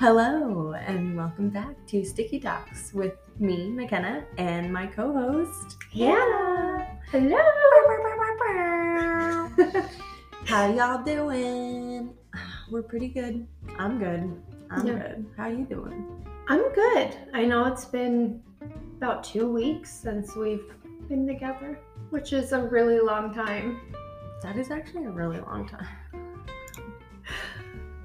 Hello, and welcome back to Sticky Talks with me, McKenna, and my co host, Hannah. Hello. How y'all doing? We're pretty good. I'm good. I'm Yeah. good. How are you doing? I'm good. I know it's been about two weeks since we've been together, which is a really long time. That is actually a really long time.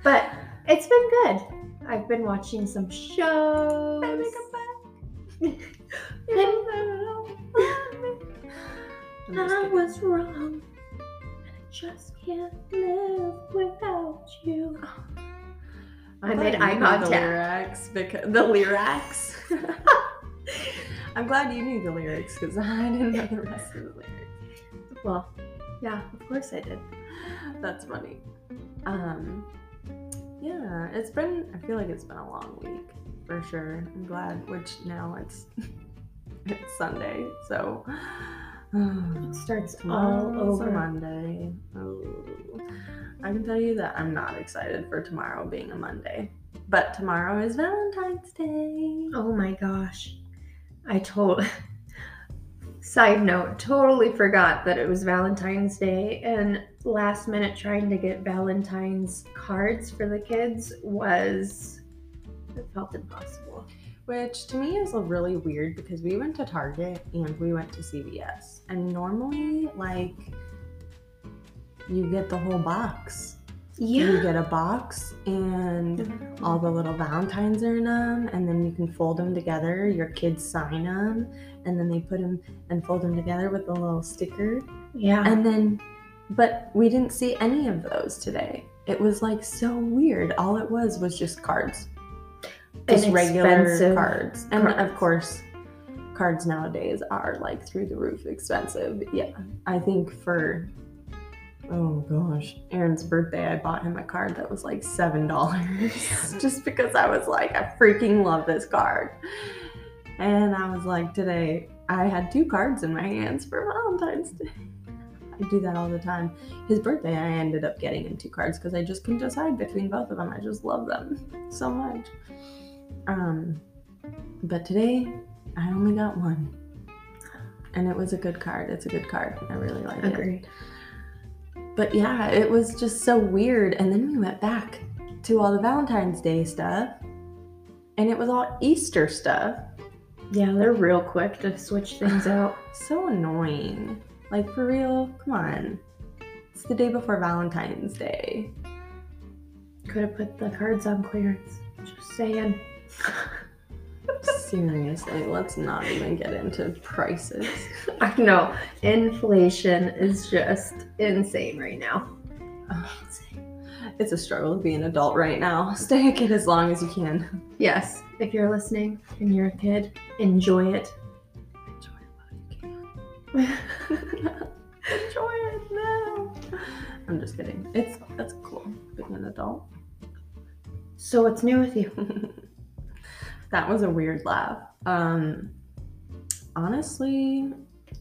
But it's been good. I've been watching some shows. I was wrong. I just can't live without you. I made eye contact. The lyrics, because the lyrics. I'm glad you knew the lyrics because I didn't know the rest of the lyrics. Well, yeah, of course I did. That's funny. Um, yeah, it's been. I feel like it's been a long week for sure. I'm glad. Which now it's it's Sunday, so It starts all over. Monday. Oh, I can tell you that I'm not excited for tomorrow being a Monday. But tomorrow is Valentine's Day. Oh my gosh. I told side note, totally forgot that it was Valentine's Day and last minute trying to get Valentine's cards for the kids was it felt impossible. Which to me is a really weird because we went to Target and we went to CVS. And normally, like, you get the whole box. Yeah. You get a box and mm-hmm. all the little Valentines are in them, and then you can fold them together. Your kids sign them, and then they put them and fold them together with a little sticker. Yeah. And then, but we didn't see any of those today. It was like so weird. All it was was just cards, just regular cards. And of course, cards nowadays are like through the roof expensive. Yeah, I think for oh gosh, Aaron's birthday, I bought him a card that was like seven dollars just because I was like, I freaking love this card. And I was like, today I had two cards in my hands for Valentine's Day. I do that all the time. His birthday, I ended up getting him two cards because I just couldn't decide between both of them. I just love them so much. Um, but today I only got one, and it was a good card. It's a good card. I really like it. Agreed. But yeah, it was just so weird. And then we went back to all the Valentine's Day stuff, and it was all Easter stuff. Yeah, they're real quick to switch things out. So annoying. Like, for real, come on. It's the day before Valentine's Day. Could have put the cards on clearance. Just saying. Seriously, let's not even get into prices. I know. Inflation is just insane right now. It's a struggle to be an adult right now. Stay a kid as long as you can. Yes, if you're listening and you're a kid, enjoy it. Enjoy what you can. Enjoy it now. I'm just kidding. It's that's cool being an adult. So what's new with you? that was a weird laugh. Um, honestly,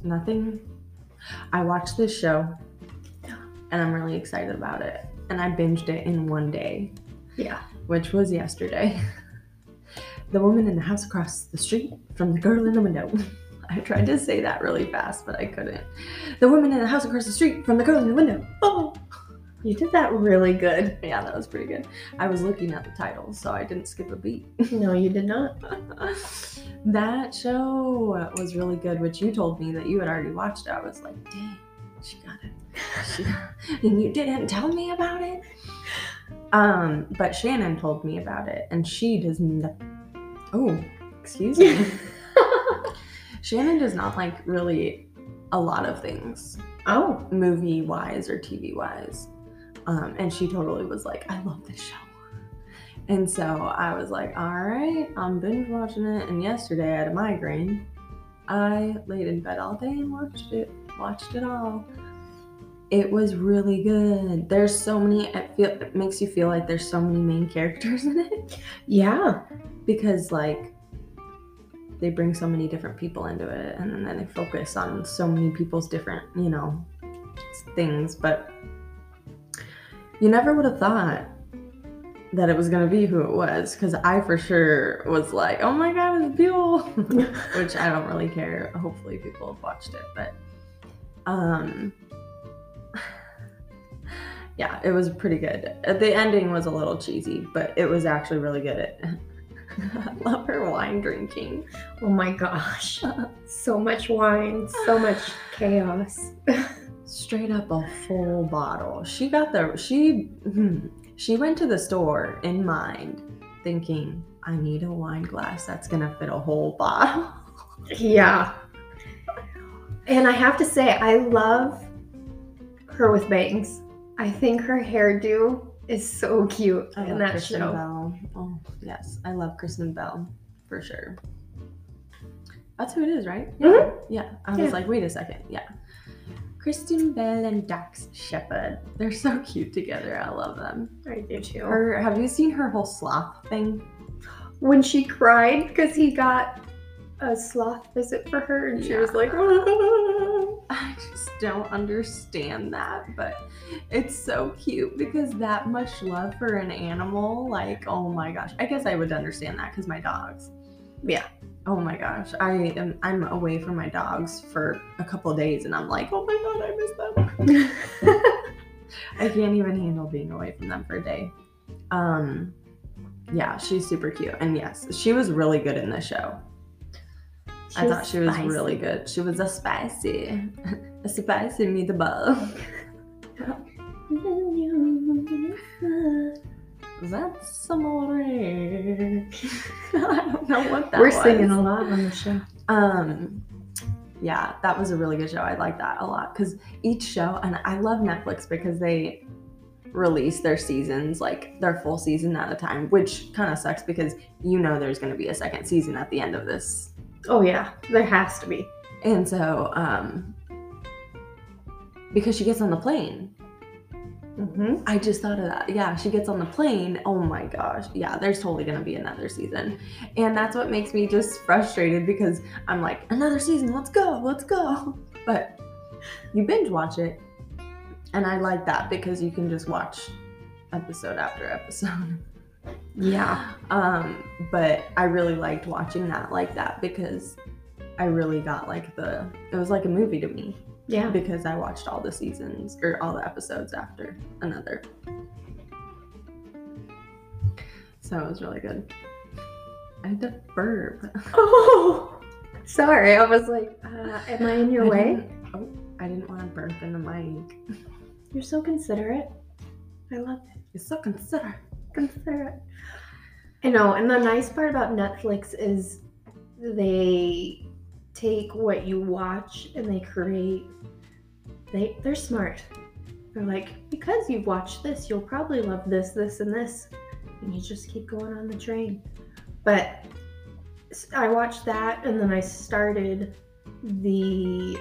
nothing. I watched this show, and I'm really excited about it. And I binged it in one day, Yeah. which was yesterday. the woman in the house across the street from the girl in the window. I tried to say that really fast, but I couldn't. The woman in the house across the street from the girl in the window. Oh, You did that really good. yeah, that was pretty good. I was looking at the title, so I didn't skip a beat. No, you did not. that show was really good, which you told me that you had already watched. I was like, dang, she got it. She, and you didn't tell me about it. Um, but Shannon told me about it, and she does not. Oh, excuse me. Shannon does not like really a lot of things, oh, movie wise or TV wise. Um, and she totally was like, I love this show. And so I was like, all right, I'm binge watching it. And yesterday I had a migraine. I laid in bed all day and watched it, watched it all. It was really good. There's so many, it, feel, it makes you feel like there's so many main characters in it yeah. because, like, they bring so many different people into it and then they focus on so many people's different, you know, things. But you never would have thought that it was gonna be who it was because I for sure was like, oh my god, it's Buell, which I don't really care. Hopefully, people have watched it, but um, yeah, it was pretty good. The ending was a little cheesy, but it was actually really good. I love her wine drinking. Oh my gosh. So much wine, so much chaos. Straight up a full bottle. She got the she hmm, she went to the store in mind, thinking, I need a wine glass that's gonna fit a whole bottle. Yeah. And I have to say, I love her with bangs. I think her hairdo is so cute I in love that Kristen show. Bell. Oh yes, I love Kristen Bell for sure. That's who it is, right? Mhm. Yeah. I was Yeah. like, wait a second. Yeah. Kristen Bell and Dax Shepard. They're so cute together. I love them. I do too. Her, have you seen her whole sloth thing? when she cried because he got a sloth visit for her and she was Yeah. like, I just don't understand that, but it's so cute because that much love for an animal, like, oh my gosh. I guess I would understand that because my dogs. Yeah. Oh my gosh. I am I'm away from my dogs for a couple days and I'm like, oh my god, I miss them. I can't even handle being away from them for a day. Um yeah, she's super cute. And yes, she was really good in this show. I thought she was spicy. really good. She was a spicy, a spicy meatball. That's amore. I don't know what that We're was. singing a lot on the show. Um, yeah, that was a really good show. I like that a lot because each show, and I love Netflix because they release their seasons like their full season at a time, which kind of sucks because you know there's going to be a second season at the end of this Oh yeah, there has to be. And so, um, because she gets on the plane, Mm-hmm. I just thought of that. Yeah, she gets on the plane. Oh my gosh. Yeah, there's totally going to be another season. And that's what makes me just frustrated because I'm like, another season, let's go, let's go. But you binge watch it. And I like that because you can just watch episode after episode. Yeah. Um, but I really liked watching that like that because I really got like the, it was like a movie to me Yeah. because I watched all the seasons or all the episodes after another. So it was really good. I had to burp. Oh, sorry. I was like, uh, am I in your I way? Oh, I didn't want to burp in the mic. You're so considerate. I love it. You're so considerate. I know. And the nice part about Netflix is they take what you watch and they create. They they're smart. They're like because you've watched this, you'll probably love this, this, and this, and you just keep going on the train. But I watched that and then I started the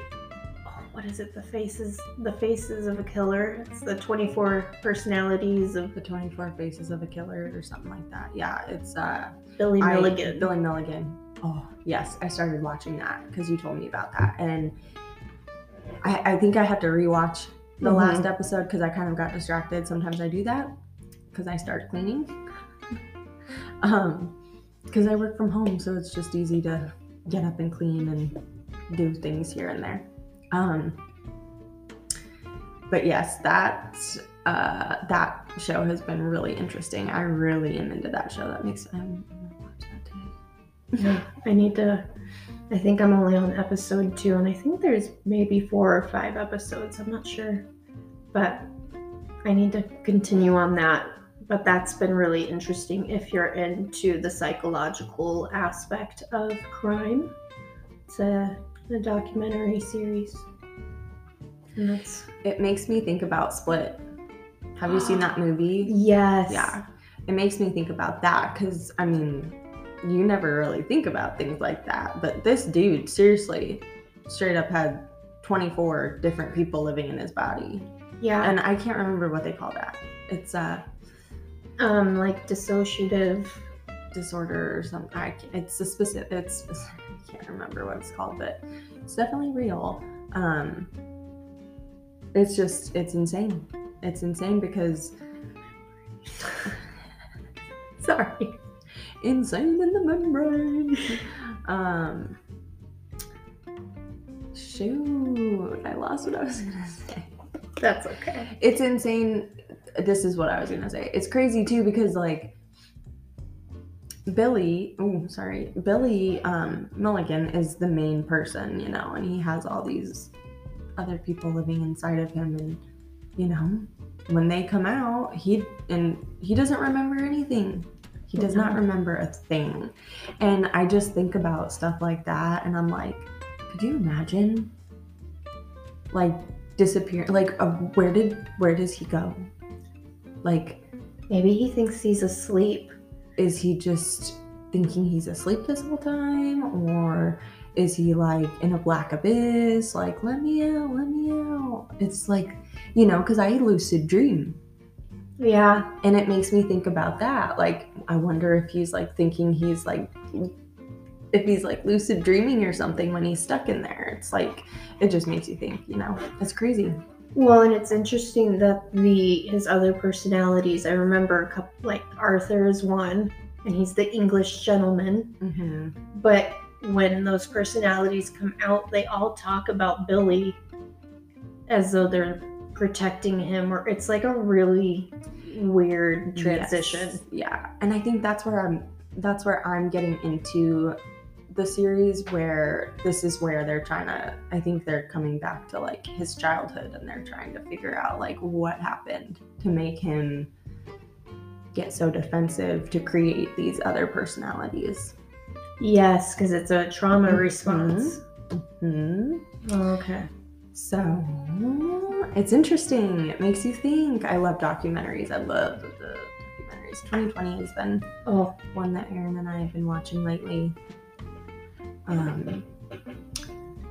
what is it? The faces, the faces of a killer. It's the twenty four personalities of The 24 Faces of a Killer or something like that. Yeah, it's uh Billy I- Milligan. Billy Milligan. Oh, yes. I started watching that because you told me about that. And I, I think I have to rewatch the Mhm. last episode because I kind of got distracted. Sometimes I do that because I start cleaning. um, because I work from home, so it's just easy to get up and clean and do things here and there. Um, but yes, that uh, that show has been really interesting. I really am into that show. That makes I'm, gonna watch that today. Yeah, I need to. I think I'm only on episode two, and I think there's maybe four or five episodes. I'm not sure, but I need to continue on that. But that's been really interesting if you're into the psychological aspect of crime. It's a, a documentary series, and that's It makes me think about Split. Have you seen that movie? yes, Yeah. It makes me think about that because, I mean, you never really think about things like that. But this dude, seriously, straight up had 24 different people living in his body. yeah, And I can't remember what they call that. It's a um, like dissociative. disorder or something. I can't, it's a specific, it's, I can't remember what it's called, but it's definitely real. Um, it's just, it's insane. It's insane because Sorry. insane in the membrane. um, shoot, I lost what I was gonna say. That's okay. It's insane. This is what I was gonna say. It's crazy too because like Billy, oh sorry, Billy um, Milligan is the main person, you know, and he has all these other people living inside of him, and you know, when they come out, he and he doesn't remember anything. He does not remember a thing. And I just think about stuff like that and I'm like, could you imagine like disappear like uh, where did where does he go? Like Maybe he thinks he's asleep. Is he just thinking he's asleep this whole time? Or is he like in a black abyss? Like let me out let me out. It's like you know because i lucid dream. Yeah. and it makes me think about that. Like i wonder if he's like thinking he's like if he's like lucid dreaming or something when he's stuck in there. It's like it just makes you think you know. It's crazy Well, and it's interesting that the his other personalities. I remember a couple like Arthur is one, and he's the English gentleman. mm-hmm. But when those personalities come out, they all talk about Billy as though they're protecting him, or it's like a really weird transition. Yes. Yeah. And I think that's where I'm that's where I'm getting into the series where this is where they're trying to I think they're coming back to like his childhood and they're trying to figure out like what happened to make him get so defensive to create these other personalities. Yes, because it's a trauma Mhm. response. Hmm. okay. So it's interesting. It makes you think. I love documentaries. I love the documentaries. 2020 has been Oh, one that Aaron and I have been watching lately. Um,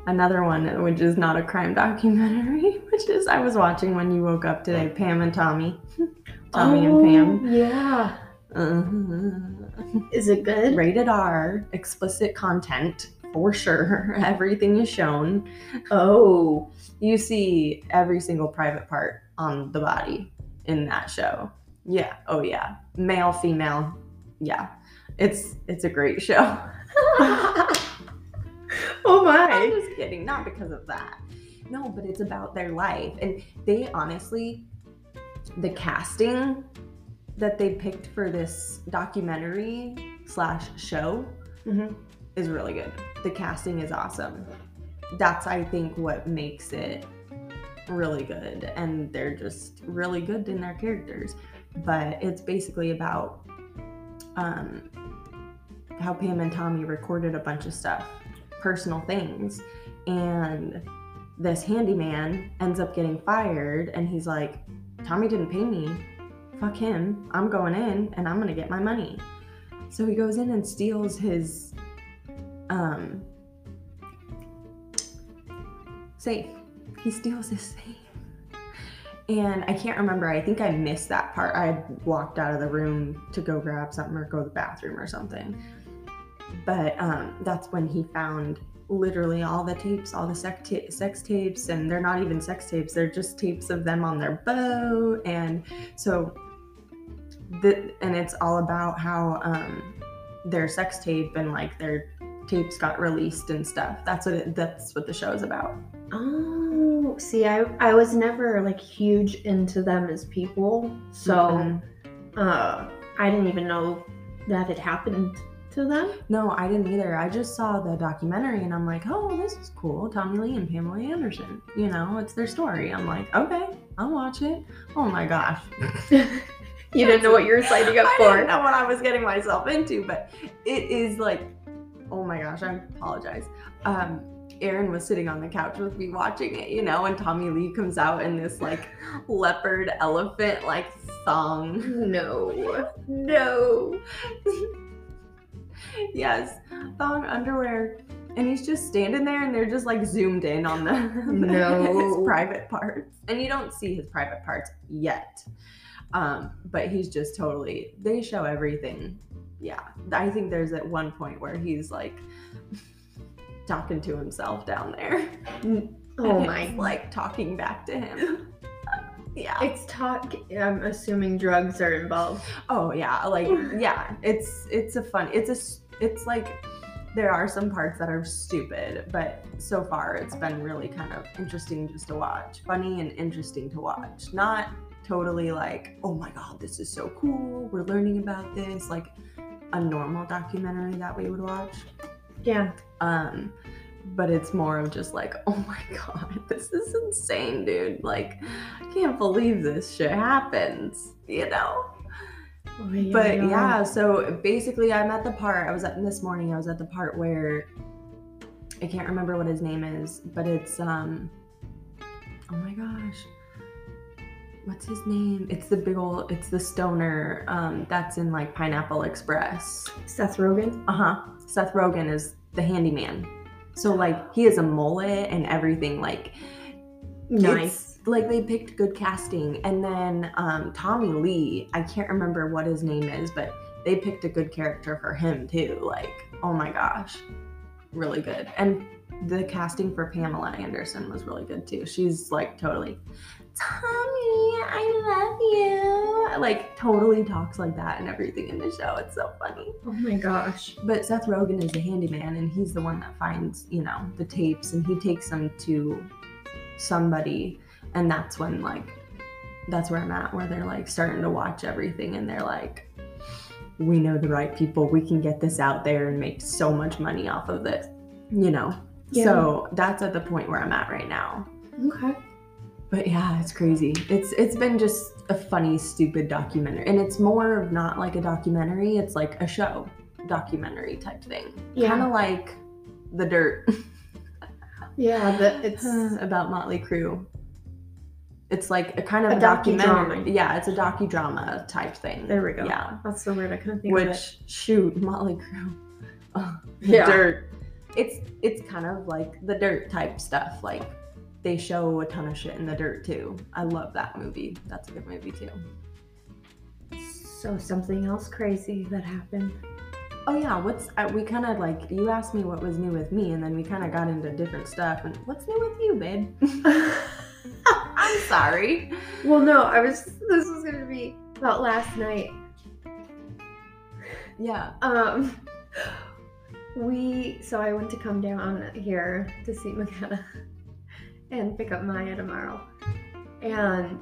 another one, which is not a crime documentary, which is I was watching when you woke up today, Pam and Tommy. Tommy and Pam. Oh, Yeah. Uh-huh. Is it good? Rated R, explicit content for sure. Everything is shown. Oh. You see every single private part on the body in that show. Yeah. Oh yeah. Male, female. Yeah. It's it's a great show. oh my. I'm just kidding. Not because of that. No, but it's about their life. And they honestly, the casting that they picked for this documentary slash show Mhm. is really good. The casting is awesome. That's, I think, what makes it really good. And they're just really good in their characters. But it's basically about um, how Pam and Tommy recorded a bunch of stuff, personal things. And this handyman ends up getting fired. And he's like, Tommy didn't pay me. Fuck him. I'm going in and I'm going to get my money. So he goes in and steals his um, safe. He steals his safe. And I can't remember. I think I missed that part. I walked out of the room to go grab something or go to the bathroom or something. But um, that's when he found literally all the tapes, all the sex, ta- sex tapes, and they're not even sex tapes. They're just tapes of them on their boat. And so, the, and it's all about how um, their sex tape and like their tapes got released and stuff. That's what it, that's what the show is about. Oh, see, I I was never like huge into them as people, so Mhm. uh, I didn't even know that had happened to them. No, I didn't either. I just saw the documentary and I'm like, oh, this is cool. Tommy Lee and Pamela Anderson. You know, it's their story. I'm like, okay, I'll watch it. Oh my gosh. you didn't know what you were signing up for. I for. didn't know what I was getting myself into, but it is like, oh my gosh, I apologize. Um, Aaron was sitting on the couch with me watching it, you know, and Tommy Lee comes out in this like leopard elephant like thong. No, no. yes, thong underwear. And he's just standing there and they're just like zoomed in on the No. his private parts. And you don't see his private parts yet. Um, but he's just totally they show everything. Yeah. I think there's at one point where he's like talking to himself down there. Oh And my. like talking back to him. Yeah. It's talk. I'm assuming drugs are involved. Oh yeah, like yeah, it's it's a fun. It's a it's like there are some parts that are stupid, but so far it's been really kind of interesting just to watch. Funny and interesting to watch. Not totally like, "Oh my god, this is so cool. We're learning about this." Like a normal documentary that we would watch. Yeah. Um but it's more of just like, "Oh my god, this is insane, dude. Like I can't believe this shit happens." You know? but yeah, so basically, I'm at the part. I was at this morning. I was at the part where I can't remember what his name is, but it's um. Oh my gosh, what's his name? It's the big old. It's the stoner. Um, that's in like Pineapple Express. Seth Rogen. Uh huh. Seth Rogen is the handyman. So like he has a mullet and everything. Like Nice. like they picked good casting, and then um, Tommy Lee. I can't remember what his name is, but they picked a good character for him too. Like, oh my gosh, really good. And the casting for Pamela Anderson was really good too. She's like totally, Tommy, I love you. Like totally talks like that and everything in the show. It's so funny. Oh my gosh. But Seth Rogen is the handyman, and he's the one that finds, you know, the tapes, and he takes them to somebody, and that's when like, that's where I'm at, where they're like starting to watch everything, and they're like, we know the right people, we can get this out there and make so much money off of this, you know. Yeah. So that's at the point where I'm at right now. Okay. But yeah, it's crazy. It's it's been just a funny, stupid documentary, and it's more of not like a documentary. It's like a show, documentary type thing. Yeah. Kind of like The Dirt Yeah. The, it's about Motley Crue. It's like a kind of A a, documentary. docudrama. Yeah, it's a docudrama type thing. there we go. Yeah. That's the word I couldn't think of. It. Which shoot, Motley Crue. Oh, the Yeah. Dirt. It's it's kind of like the dirt type stuff. Like they show a ton of shit in the dirt too. I love that movie. That's a good movie too. So something else crazy that happened. Oh yeah, what's uh, we kind of like you asked me what was new with me, and then we kind of got into different stuff. And what's new with you, babe? I'm sorry. Well, no, I was. This was gonna be about last night. Yeah. Um, we. So I went to come down here to see McKenna and pick up Maya tomorrow, and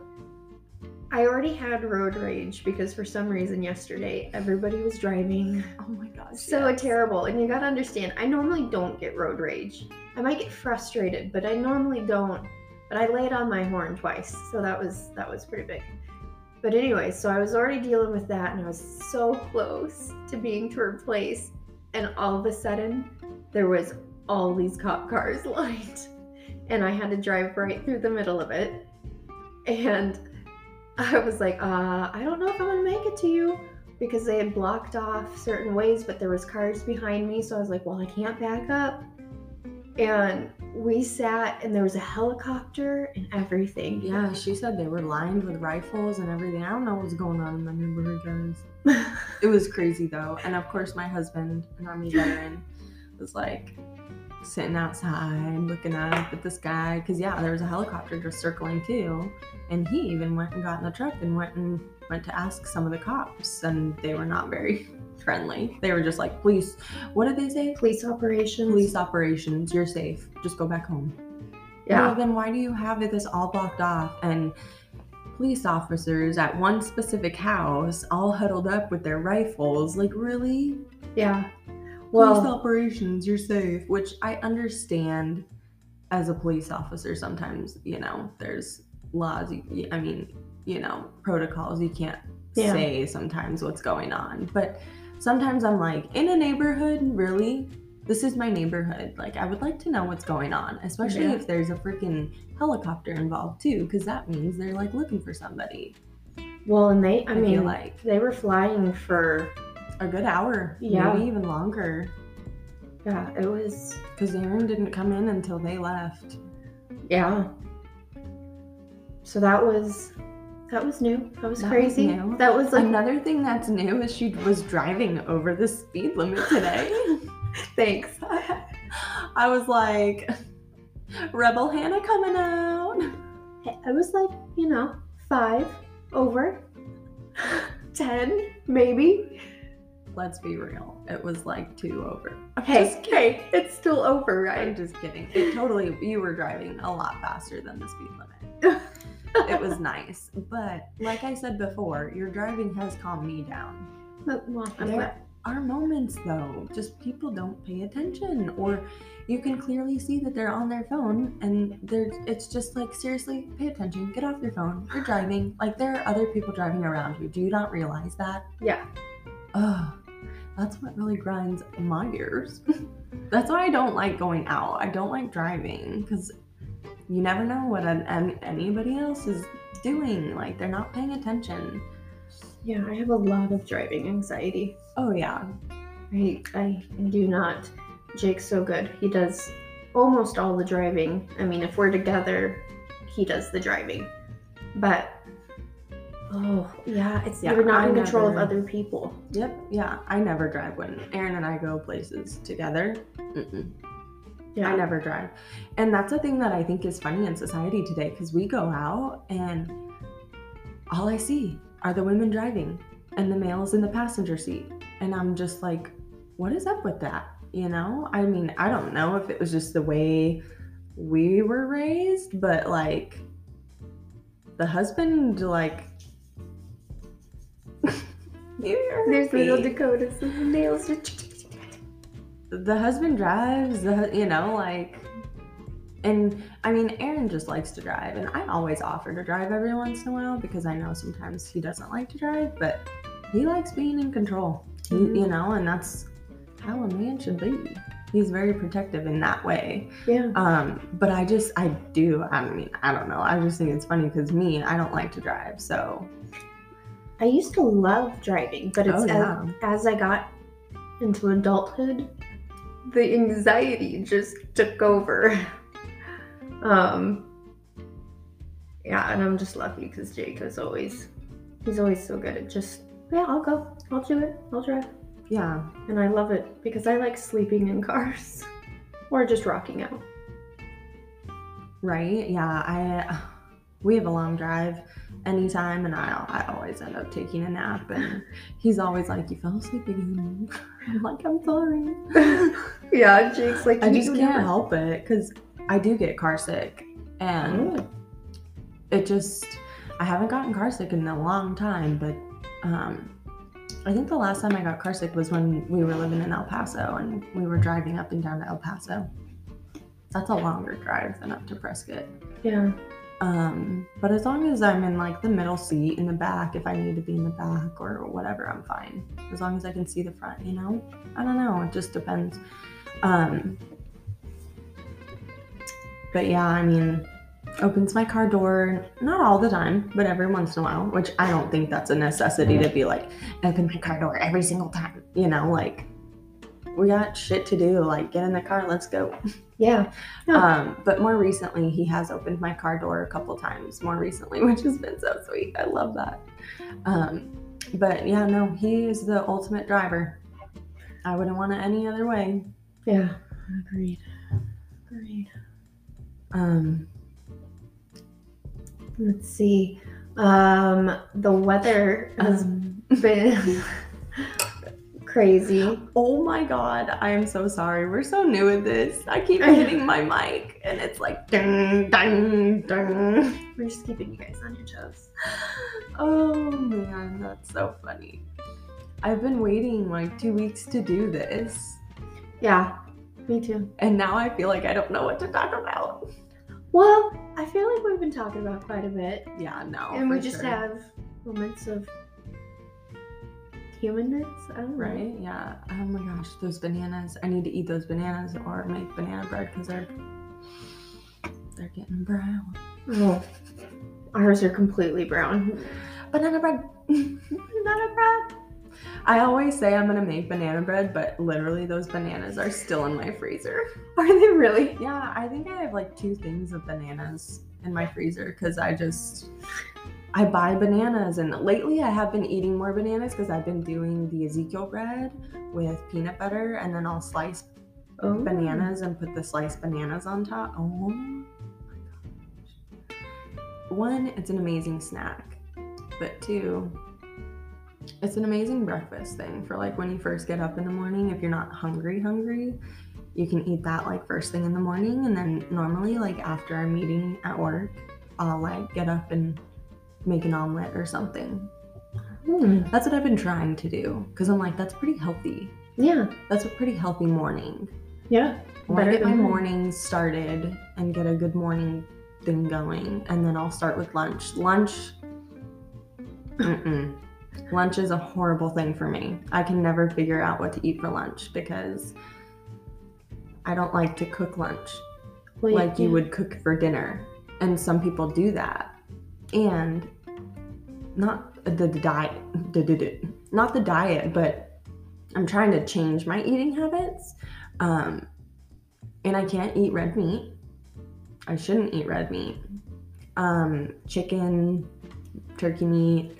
I already had road rage because for some reason yesterday everybody was driving Oh my gosh. so yes. terrible. And you gotta understand, I normally don't get road rage. I might get frustrated, but I normally don't. But I laid on my horn twice, so that was that was pretty big. But anyway, so I was already dealing with that, and I was so close to being toward place, and all of a sudden, there was all these cop cars lined, and I had to drive right through the middle of it, and I was like, uh, I don't know if I'm gonna make it to you because they had blocked off certain ways, but there was cars behind me, so I was like, well, I can't back up. And we sat, and there was a helicopter and everything. Yeah, she said they were lined with rifles and everything. I don't know what's going on in my neighborhood, guys. It was crazy though. And of course, my husband, an army veteran, was like sitting outside looking up at the sky. Cause yeah, there was a helicopter just circling too. And he even went and got in the truck and went and went to ask some of the cops, and they were not very friendly. They were just like, "Police, what did they say? Police operations. Police operations. You're safe. Just go back home." Yeah. Well, then why do you have it this all blocked off and police officers at one specific house all huddled up with their rifles? Like, really? Yeah. Police Well, operations, you're safe. Which I understand as a police officer. Sometimes, you know, there's laws. You, I mean, you know, protocols. You can't Yeah. say sometimes what's going on, but sometimes I'm like, in a neighborhood, really. This is my neighborhood. Like, I would like to know what's going on, especially Yeah. if there's a freaking helicopter involved too, because that means they're like looking for somebody. well, and they, I, I, mean, like they were flying for, a good hour, Yeah. maybe even longer, yeah, it was, because Aaron didn't come in until they left. yeah. So that was, that was new. That was That was crazy. new. That was like, Another thing that's new is she was driving over the speed limit today. thanks. I was like, Rebel Hannah coming out. I was like, you know, five over, ten maybe. Let's be real. It was like two over. Just kidding. it's still over, I'm just kidding. It totally you were driving a lot faster than the speed limit. it was nice. But like I said before, your driving has calmed me down. But, well, I'm There are moments though, just people don't pay attention or you can clearly see that they're on their phone and they're it's just like seriously pay attention, get off your phone. You're driving. Like there are other people driving around you. Do you not realize that? Yeah. Ugh. That's what really grinds my gears. That's why I don't like going out. I don't like driving because you never know what an, an, anybody else is doing. Like they're not paying attention. Yeah, I have a lot of driving anxiety. Oh yeah, I I do not. Jake's so good. He does almost all the driving. I mean, if we're together, he does the driving. But oh yeah, it's Yeah, you're not I in control of other people. Yep, yeah. I never drive when Aaron and I go places together. Mm-mm. I never drive. And that's a thing that I think is funny in society today because we go out and all I see are the women driving and the males in the passenger seat. And I'm just like, what is up with that? You know? I mean, I don't know if it was just the way we were raised, but like the husband, like, There's little Dakotas and the nails. the husband drives the you know like and i mean aaron just likes to drive and i always offer to drive every once in a while because i know sometimes he doesn't like to drive but he likes being in control he, Mhm. you know and that's how a man should be he's very protective in that way Yeah. um but i just i do i mean i don't know i just think it's funny because me i don't like to drive so I used to love driving, but it's Oh, yeah. as, as I got into adulthood, the anxiety just took over. Um, yeah, and I'm just lucky because Jake is always, he's always so good at just, yeah, I'll go, I'll do it, I'll drive. yeah And I love it because I like sleeping in cars or just rocking out. Right? Yeah, I we have a long drive anytime and I I always end up taking a nap and he's always like, You fell asleep again. I'm like, I'm sorry. Yeah, Jake's like, I just can't never-" help it because I do get car sick and Oh. it just I haven't gotten car sick in a long time, but um I think the last time I got car sick was when we were living in El Paso and we were driving up and down to El Paso. That's a longer drive than up to Prescott. Yeah. Um, but as long as I'm in like the middle seat in the back, if I need to be in the back or whatever, I'm fine. As long as I can see the front, you know? I don't know, it just depends. Um, but yeah, I mean, opens my car door, not all the time, but every once in a while, which I don't think that's a necessity to be like, open my car door every single time, you know? Like, we got shit to do, like, get in the car, let's go. Yeah. Yeah. Um, but more recently, he has opened my car door a couple times. More recently, which has been so sweet. I love that. Um, but yeah, no, he is the ultimate driver. I wouldn't want it any other way. Yeah. Agreed. Agreed. Um, Let's see. Um, the weather has um, been crazy. oh my god, I am so sorry. We're so new at this. I keep hitting my mic, and it's like ding, ding, ding. We're just keeping you guys on your toes. Oh man, that's so funny. I've been waiting like two weeks to do this. Yeah, me too. And now I feel like I don't know what to talk about. Well, I feel like we've been talking about quite a bit, Yeah, no. and we just sure. have moments of humanness. I don't know. Right? Yeah. Oh my gosh, those bananas. I need to eat those bananas or make banana bread because they're they're getting brown. Oh, ours are completely brown. Banana bread. banana bread. I always say I'm gonna make banana bread, but literally those bananas are still in my freezer. Are they really? Yeah, I think I have like two things of bananas in my freezer because I just I buy bananas and lately I have been eating more bananas because I've been doing the Ezekiel bread with peanut butter and then I'll slice Oh, bananas and put the sliced bananas on top. Oh my gosh. one, it's an amazing snack, but two, it's an amazing breakfast thing for like when you first get up in the morning. If you're not hungry, hungry, you can eat that like first thing in the morning, and then normally like after our meeting at work, I'll like get up and make an omelet or something. Hmm. That's what I've been trying to do because I'm like that's pretty healthy. Yeah. That's a pretty healthy morning. Yeah. I want to get my morning started and get a good morning thing going, and then I'll start with lunch. Lunch, mm-mm. lunch is a horrible thing for me. I can never figure out what to eat for lunch because I don't like to cook lunch Well, like you would cook for dinner, and some people do that, and not the, the diet, the, the- not the diet, but I'm trying to change my eating habits. Um, and I can't eat red meat. I shouldn't eat red meat. Um, chicken, turkey meat,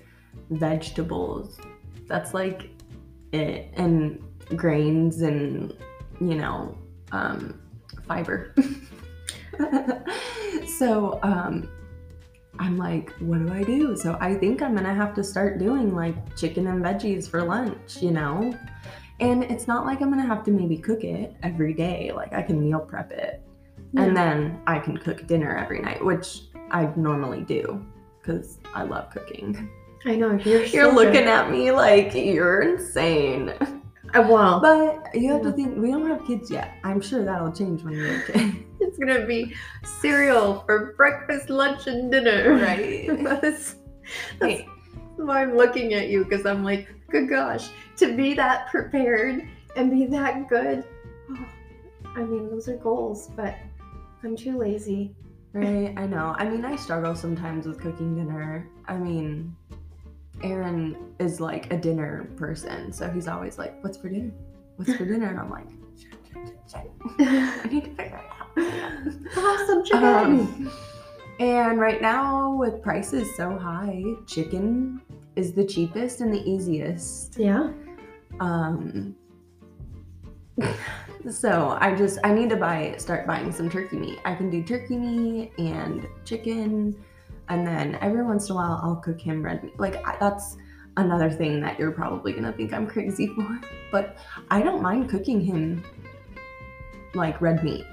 vegetables. That's like it. And grains and, you know, um, fiber. so, um, I'm like, what do I do? So I think I'm gonna have to start doing like chicken and veggies for lunch, you know? And it's not like I'm gonna have to maybe cook it every day. Like I can meal prep it. And then I can cook dinner every night, which I normally do because I love cooking. I know you're. You're so looking good. at me like you're insane. Uh, well, But you have to think, we don't have kids yet. I'm sure that'll change when you're a kid. Gonna be cereal for breakfast, lunch, and dinner. Right. that's, that's Hey, why I'm looking at you because I'm like, good gosh, to be that prepared and be that good. oh, I mean, those are goals, but I'm too lazy. Right, I know. I mean, I struggle sometimes with cooking dinner. I mean, Aaron is like a dinner person, so he's always like, "What's for dinner? What's for dinner?" And I'm like, "Shit, shit, shit, shit. I need to figure it out." Awesome chicken. Um, and right now, with prices so high, chicken is the cheapest and the easiest. yeah. Um, so I just I need to buy start buying some turkey meat. I can do turkey meat and chicken, and then every once in a while I'll cook him red meat. Like I, that's another thing that you're probably gonna think I'm crazy for, but I don't mind cooking him like red meat.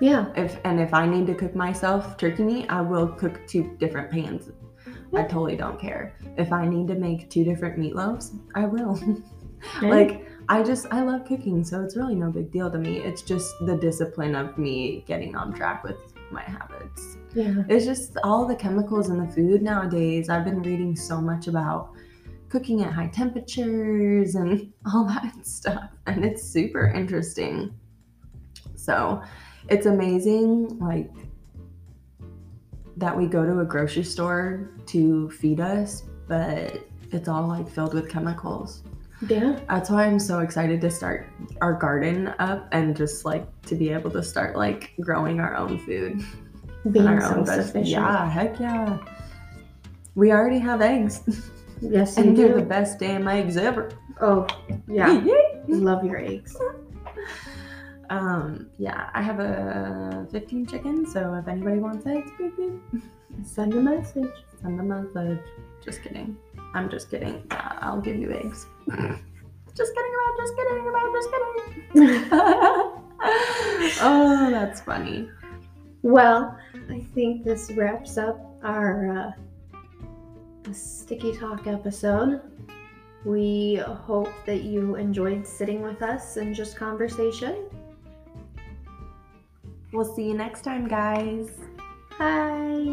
Yeah. If and if I need to cook myself turkey meat, I will cook two different pans. I totally don't care. If I need to make two different meatloaves, I will. Right? like I just I love cooking, so it's really no big deal to me. It's just the discipline of me getting on track with my habits. Yeah. It's just all the chemicals in the food nowadays. I've been reading so much about cooking at high temperatures and all that stuff, and it's super interesting. So, it's amazing like that we go to a grocery store to feed us, but it's all like filled with chemicals. Yeah. That's why I'm so excited to start our garden up and just like to be able to start like growing our own food. Being our own veg- self-sufficient. Yeah, heck yeah. We already have eggs, Yes, you and they're the best damn eggs ever. Oh, yeah. Love your eggs. um, yeah, I have a 15 chickens, so if anybody wants eggs, Send a message. send a message. Just kidding. I'm just kidding. I'll give you eggs. just kidding about just kidding about just kidding. oh, that's funny. Well, I think this wraps up our uh, Sticky Talk episode. We hope that you enjoyed sitting with us and just conversation. We'll see you next time, guys. Hi.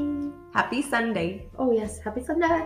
Happy Sunday. Oh, yes. Happy Sunday.